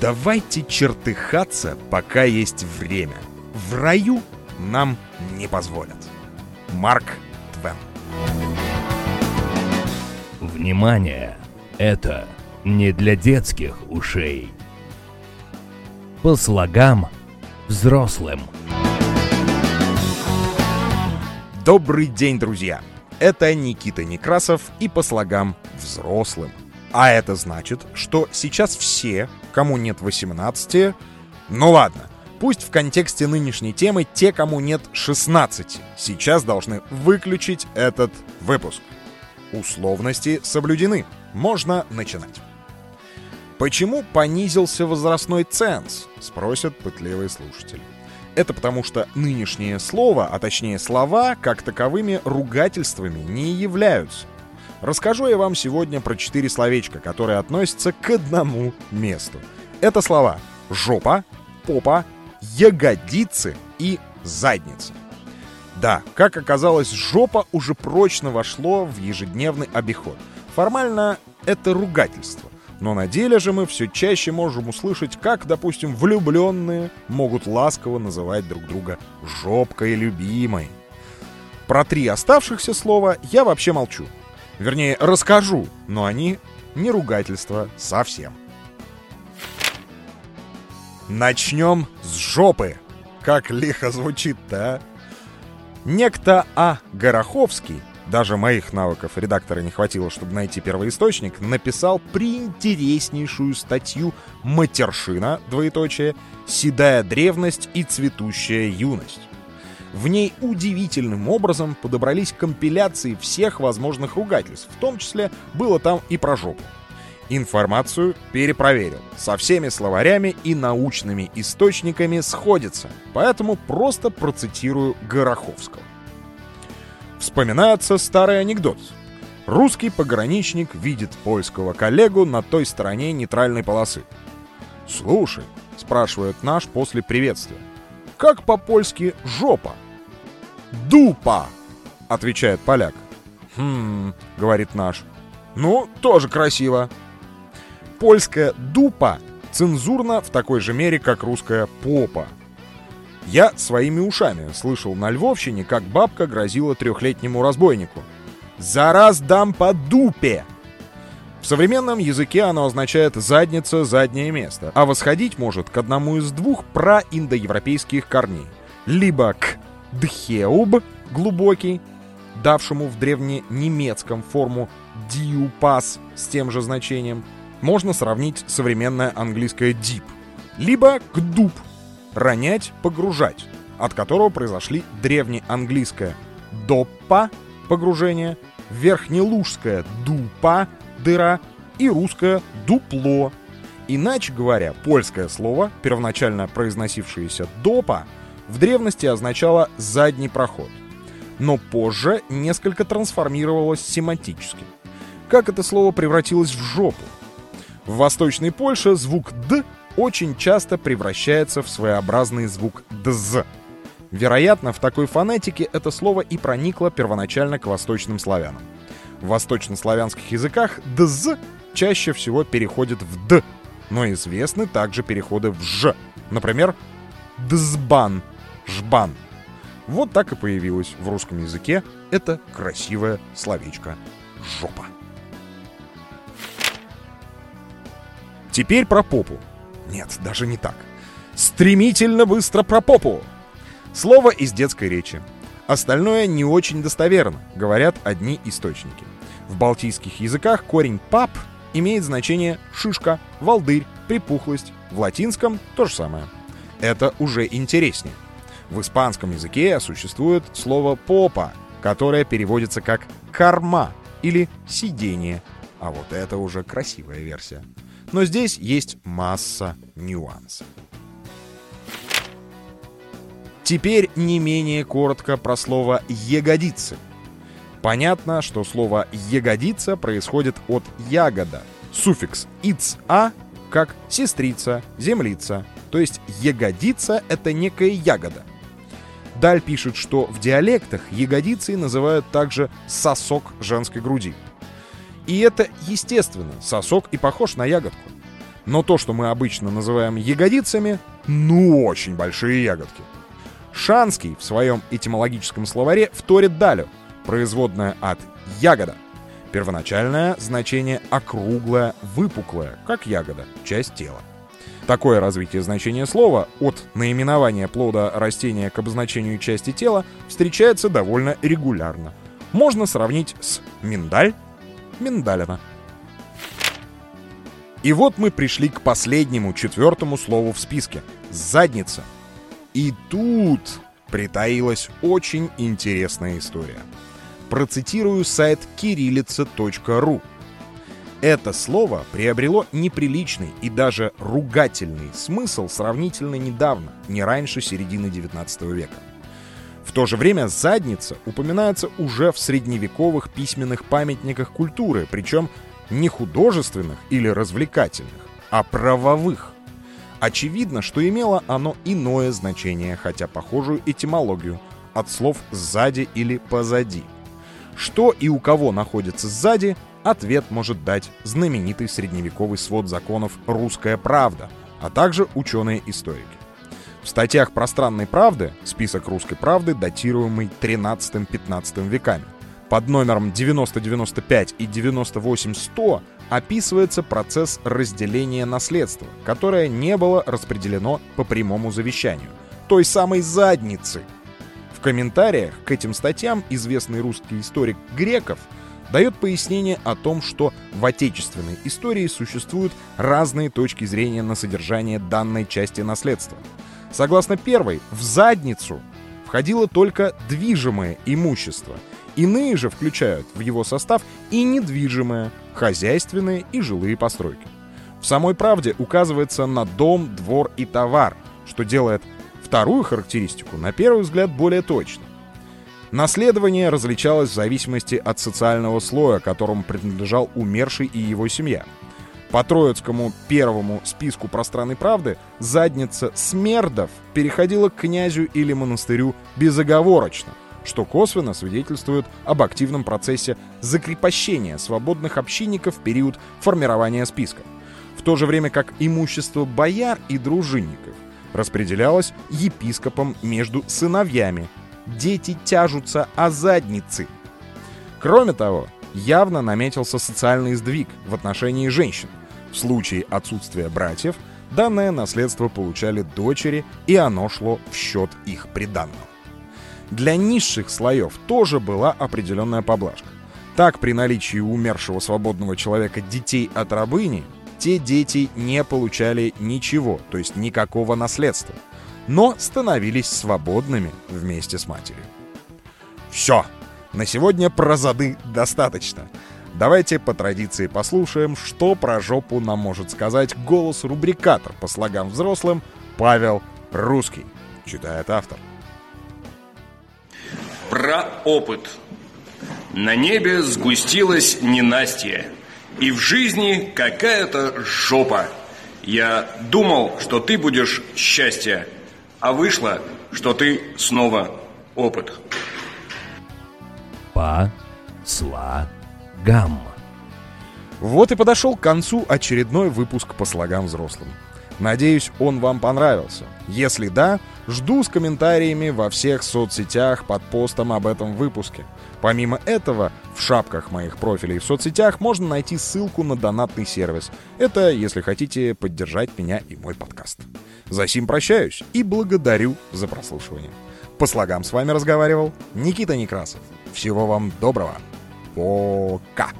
Давайте чертыхаться, пока есть время. В раю нам не позволят. Марк Твен. Внимание! Это не для детских ушей. По слогам взрослым. Добрый день, друзья! Это Никита Некрасов и по слогам взрослым. А это значит, что сейчас все, кому нет 18, ну ладно, пусть в контексте нынешней темы те, кому нет 16, сейчас должны выключить этот выпуск. Условности соблюдены. Можно начинать. Почему понизился возрастной ценз? Спросят пытливые слушатели. Это потому что нынешнее слово, а точнее слова, как таковыми ругательствами не являются. Расскажу я вам сегодня про четыре словечка, которые относятся к одному месту. Это слова «жопа», «попа», «ягодицы» и «задница». Да, как оказалось, жопа уже прочно вошло в ежедневный обиход. Формально это ругательство. Но на деле же мы все чаще можем услышать, как, допустим, влюбленные могут ласково называть друг друга «жопкой любимой». Про три оставшихся слова я вообще молчу. Вернее, расскажу, но они не ругательства совсем. Начнем с жопы. Как лихо звучит-то, а? Некто А. Гороховский даже моих навыков редактора не хватило, чтобы найти первоисточник, написал приинтереснейшую статью «Матершина», двоеточие, «Седая древность и цветущая юность». В ней удивительным образом подобрались компиляции всех возможных ругательств, в том числе было там и про жопу. Информацию перепроверил. Со всеми словарями и научными источниками сходится, поэтому просто процитирую Гороховского. Вспоминается старый анекдот. Русский пограничник видит польского коллегу на той стороне нейтральной полосы. «Слушай», — спрашивает наш после приветствия, — «как по-польски жопа?» «Дупа», — отвечает поляк. «Хм», — говорит наш, — «ну, тоже красиво». Польская «дупа» цензурна в такой же мере, как русская «попа». Я своими ушами слышал на Львовщине, как бабка грозила трехлетнему разбойнику. «За раз дам по дупе!» В современном языке оно означает «задница, заднее место», а восходить может к одному из двух праиндоевропейских корней. Либо к «дхеуб» — глубокий, давшему в древненемецком форму «диупас» с тем же значением, можно сравнить современное английское «deep», либо к «дуб» ронять, погружать, от которого произошли древнеанглийское «доппа» — погружение, верхнелужское «дупа» — дыра и русское «дупло». Иначе говоря, польское слово, первоначально произносившееся «допа», в древности означало «задний проход», но позже несколько трансформировалось семантически. Как это слово превратилось в жопу? В Восточной Польше звук «д» очень часто превращается в своеобразный звук «дз». Вероятно, в такой фонетике это слово и проникло первоначально к восточным славянам. В восточнославянских языках «дз» чаще всего переходит в «д», но известны также переходы в «ж». Например, «дзбан», «жбан». Вот так и появилось в русском языке это красивое словечко «жопа». Теперь про попу. Нет, даже не так. Стремительно быстро про попу. Слово из детской речи. Остальное не очень достоверно, говорят одни источники. В балтийских языках корень «пап» имеет значение «шишка», «волдырь», «припухлость». В латинском то же самое. Это уже интереснее. В испанском языке существует слово «попа», которое переводится как «корма» или «сидение». А вот это уже красивая версия. Но здесь есть масса нюансов. Теперь не менее коротко про слово «ягодицы». Понятно, что слово «ягодица» происходит от «ягода». Суффикс «иц-а» как «сестрица», «землица». То есть «ягодица» — это некая ягода. Даль пишет, что в диалектах ягодицей называют также сосок женской груди. И это естественно, сосок и похож на ягодку. Но то, что мы обычно называем ягодицами, ну очень большие ягодки. Шанский в своем этимологическом словаре вторит далю, производная от ягода. Первоначальное значение округлое, выпуклое, как ягода, часть тела. Такое развитие значения слова от наименования плода растения к обозначению части тела встречается довольно регулярно. Можно сравнить с миндаль, миндалина. И вот мы пришли к последнему, четвертому слову в списке — задница. И тут притаилась очень интересная история. Процитирую сайт кириллица.ру. Это слово приобрело неприличный и даже ругательный смысл сравнительно недавно, не раньше середины XIX века. В то же время задница упоминается уже в средневековых письменных памятниках культуры, причем не художественных или развлекательных, а правовых. Очевидно, что имело оно иное значение, хотя похожую этимологию, от слов «сзади» или «позади». Что и у кого находится сзади, Ответ может дать знаменитый средневековый свод законов «Русская правда», а также ученые-историки. В статьях «Пространной правды» список «Русской правды», датируемый 13-15 веками, под номером 9095 и 98100 описывается процесс разделения наследства, которое не было распределено по прямому завещанию, той самой задницы. В комментариях к этим статьям известный русский историк Греков – дает пояснение о том, что в отечественной истории существуют разные точки зрения на содержание данной части наследства. Согласно первой, в задницу входило только движимое имущество. Иные же включают в его состав и недвижимое, хозяйственные и жилые постройки. В самой правде указывается на дом, двор и товар, что делает вторую характеристику, на первый взгляд, более точной. Наследование различалось в зависимости от социального слоя, которому принадлежал умерший и его семья. По Троицкому первому списку пространной правды задница смердов переходила к князю или монастырю безоговорочно, что косвенно свидетельствует об активном процессе закрепощения свободных общинников в период формирования списка, в то же время как имущество бояр и дружинников распределялось епископом между сыновьями дети тяжутся о задницы. Кроме того, явно наметился социальный сдвиг в отношении женщин. В случае отсутствия братьев данное наследство получали дочери, и оно шло в счет их приданного. Для низших слоев тоже была определенная поблажка. Так, при наличии умершего свободного человека детей от рабыни, те дети не получали ничего, то есть никакого наследства – но становились свободными вместе с матерью. Все, на сегодня про зады достаточно. Давайте по традиции послушаем, что про жопу нам может сказать голос-рубрикатор по слогам взрослым Павел Русский. Читает автор. Про опыт. На небе сгустилась ненастье, и в жизни какая-то жопа. Я думал, что ты будешь счастье, а вышло, что ты снова опыт. По сла. Вот и подошел к концу очередной выпуск по слогам взрослым. Надеюсь, он вам понравился. Если да, жду с комментариями во всех соцсетях под постом об этом выпуске. Помимо этого, в шапках моих профилей в соцсетях можно найти ссылку на донатный сервис. Это если хотите поддержать меня и мой подкаст. За сим прощаюсь и благодарю за прослушивание. По слогам с вами разговаривал Никита Некрасов. Всего вам доброго. Пока.